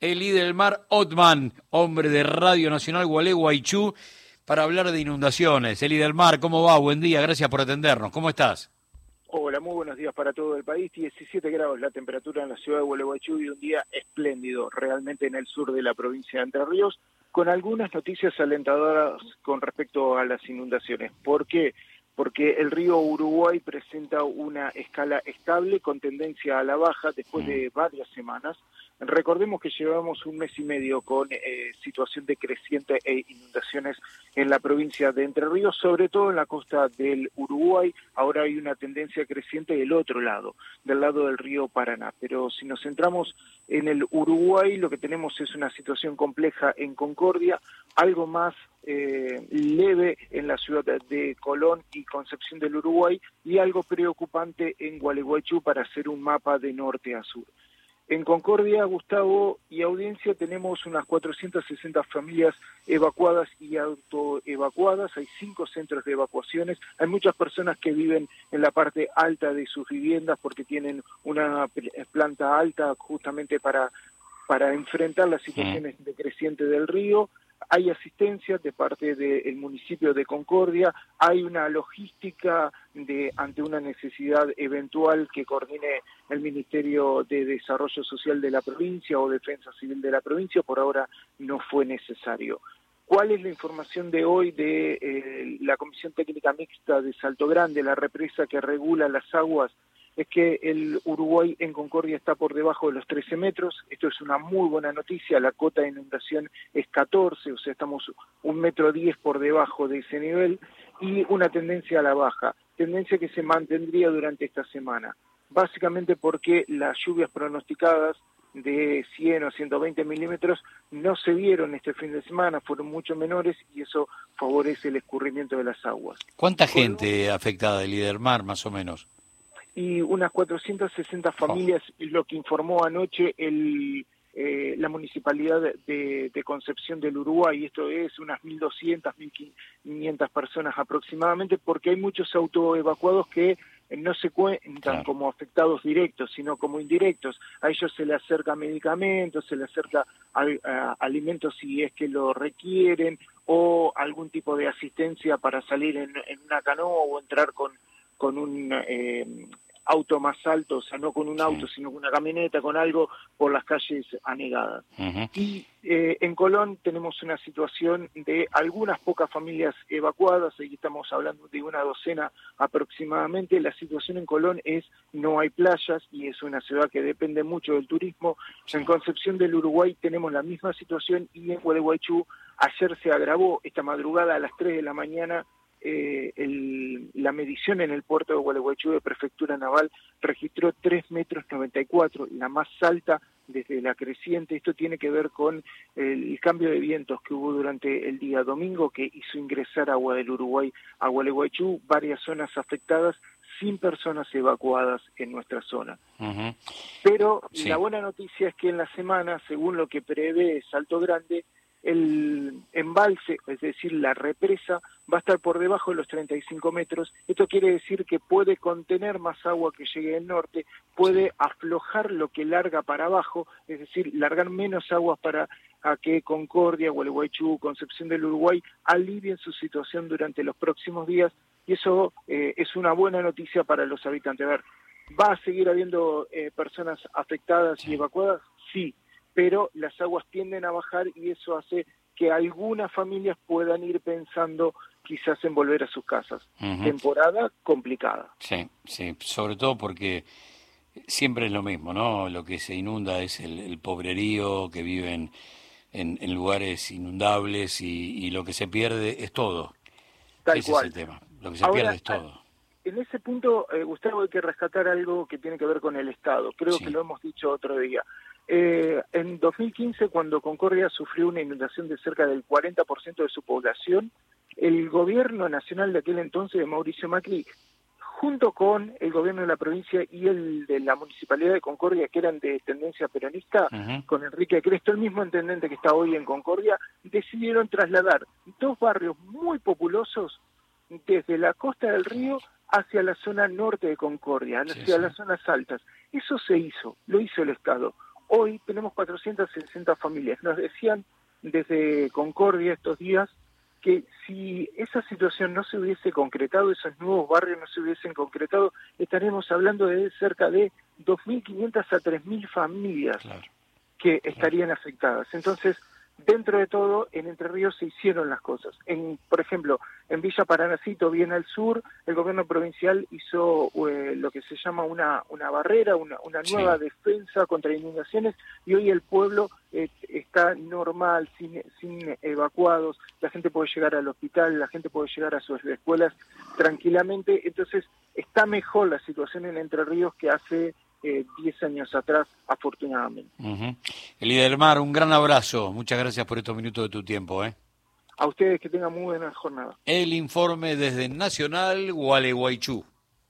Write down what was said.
el líder del mar, Otman, hombre de Radio Nacional Gualeguaychú, para hablar de inundaciones. Eli del Mar, ¿cómo va? Buen día, gracias por atendernos. ¿Cómo estás? Hola, muy buenos días para todo el país. 17 grados la temperatura en la ciudad de Gualeguaychú y un día espléndido realmente en el sur de la provincia de Entre Ríos, con algunas noticias alentadoras con respecto a las inundaciones. ¿Por qué? El río Uruguay presenta una escala estable con tendencia a la baja después mm. de varias semanas. Recordemos que llevamos un mes y medio con eh, situación de creciente e inundaciones en la provincia de Entre Ríos, sobre todo en la costa del Uruguay. Ahora hay una tendencia creciente del otro lado, del lado del río Paraná. Pero si nos centramos en el Uruguay, lo que tenemos es una situación compleja en Concordia, algo más eh, leve en la ciudad de Colón y Concepción del Uruguay y algo preocupante en Gualeguaychú para hacer un mapa de norte a sur. En Concordia, Gustavo y audiencia tenemos unas 460 familias evacuadas y autoevacuadas, hay cinco centros de evacuaciones, hay muchas personas que viven en la parte alta de sus viviendas porque tienen una planta alta justamente para, para enfrentar las situaciones de creciente del río, hay asistencia de parte del municipio de Concordia, hay una logística de ante una necesidad eventual que coordine el Ministerio de Desarrollo Social de la provincia o Defensa Civil de la provincia, por ahora no fue necesario. ¿Cuál es la información de hoy de eh, la Comisión Técnica Mixta de Salto Grande, la represa que regula las aguas es que el Uruguay en Concordia está por debajo de los 13 metros. Esto es una muy buena noticia. La cota de inundación es 14, o sea, estamos un metro 10 por debajo de ese nivel y una tendencia a la baja, tendencia que se mantendría durante esta semana. Básicamente porque las lluvias pronosticadas de 100 o 120 milímetros no se vieron este fin de semana, fueron mucho menores y eso favorece el escurrimiento de las aguas. ¿Cuánta gente afectada del líder mar, más o menos? Y unas 460 familias, lo que informó anoche el, eh, la municipalidad de, Concepción del Uruguay, esto es unas 1.200, 1.500 personas aproximadamente, porque hay muchos autoevacuados que no se cuentan como afectados directos, sino como indirectos. A ellos se les acerca medicamentos, se les acerca alimentos si es que lo requieren, o algún tipo de asistencia para salir en, una canoa o entrar con, con un eh, auto más alto, o sea, no con un auto, sino con una camioneta, con algo, por las calles anegadas. Y eh, en Colón tenemos una situación de algunas pocas familias evacuadas, ahí estamos hablando de una docena aproximadamente. La situación en Colón es no hay playas y es una ciudad que depende mucho del turismo. En Concepción del Uruguay tenemos la misma situación y en Gualeguaychú ayer se agravó esta madrugada a las 3 de la mañana eh, la medición en el puerto de Gualeguaychú de Prefectura Naval registró 3 metros 94, la más alta desde la creciente. Esto tiene que ver con el cambio de vientos que hubo durante el día domingo que hizo ingresar agua del Uruguay a Gualeguaychú, varias zonas afectadas sin personas evacuadas en nuestra zona. Pero la buena noticia es que en la semana, según lo que prevé Salto Grande, el embalse, es decir, la represa, va a estar por debajo de los 35 metros. Esto quiere decir que puede contener más agua que llegue del norte, puede aflojar lo que larga para abajo, es decir, largar menos aguas para a que Concordia, Gualeguaychú, Concepción del Uruguay alivien su situación durante los próximos días y eso eh, es una buena noticia para los habitantes. A ver, ¿va a seguir habiendo eh, personas afectadas y evacuadas? Sí, pero las aguas tienden a bajar y eso hace que algunas familias puedan ir pensando quizás en volver a sus casas. Temporada complicada. Sí, sí, sobre todo porque siempre es lo mismo, ¿no? Lo que se inunda es el, pobrerío que viven en, lugares inundables y, lo que se pierde es todo. Tal Ese es el tema. Lo que se pierde es todo. En ese punto, eh, Gustavo, hay que rescatar algo que tiene que ver con el Estado. Creo que lo hemos dicho otro día. Eh, en 2015, cuando Concordia sufrió una inundación de cerca del 40% de su población, el gobierno nacional de aquel entonces, de Mauricio Macri, junto con el gobierno de la provincia y el de la municipalidad de Concordia, que eran de tendencia peronista, con Enrique Cresto, el mismo intendente que está hoy en Concordia, decidieron trasladar dos barrios muy populosos desde la costa del río hacia la zona norte de Concordia, hacia las zonas altas. Eso se hizo, lo hizo el Estado Hoy tenemos 460 familias. Nos decían desde Concordia estos días que si esa situación no se hubiese concretado, esos nuevos barrios no se hubiesen concretado, estaremos hablando de cerca de 2.500 a 3.000 familias que estarían afectadas. Entonces, dentro de todo, en Entre Ríos se hicieron las cosas. En, por ejemplo, en Villa Paranacito, bien al sur, el gobierno provincial hizo eh, lo que se llama una, una barrera, una, una nueva defensa contra inundaciones, y hoy el pueblo eh, está normal, sin, sin evacuados, la gente puede llegar al hospital, la gente puede llegar a sus escuelas tranquilamente, entonces está mejor la situación en Entre Ríos que hace 10 años atrás, afortunadamente. Elida del Mar, un gran abrazo. Muchas gracias por estos minutos de tu tiempo. ¿eh? A ustedes que tengan muy buena jornada. El informe desde Nacional Gualeguaychú.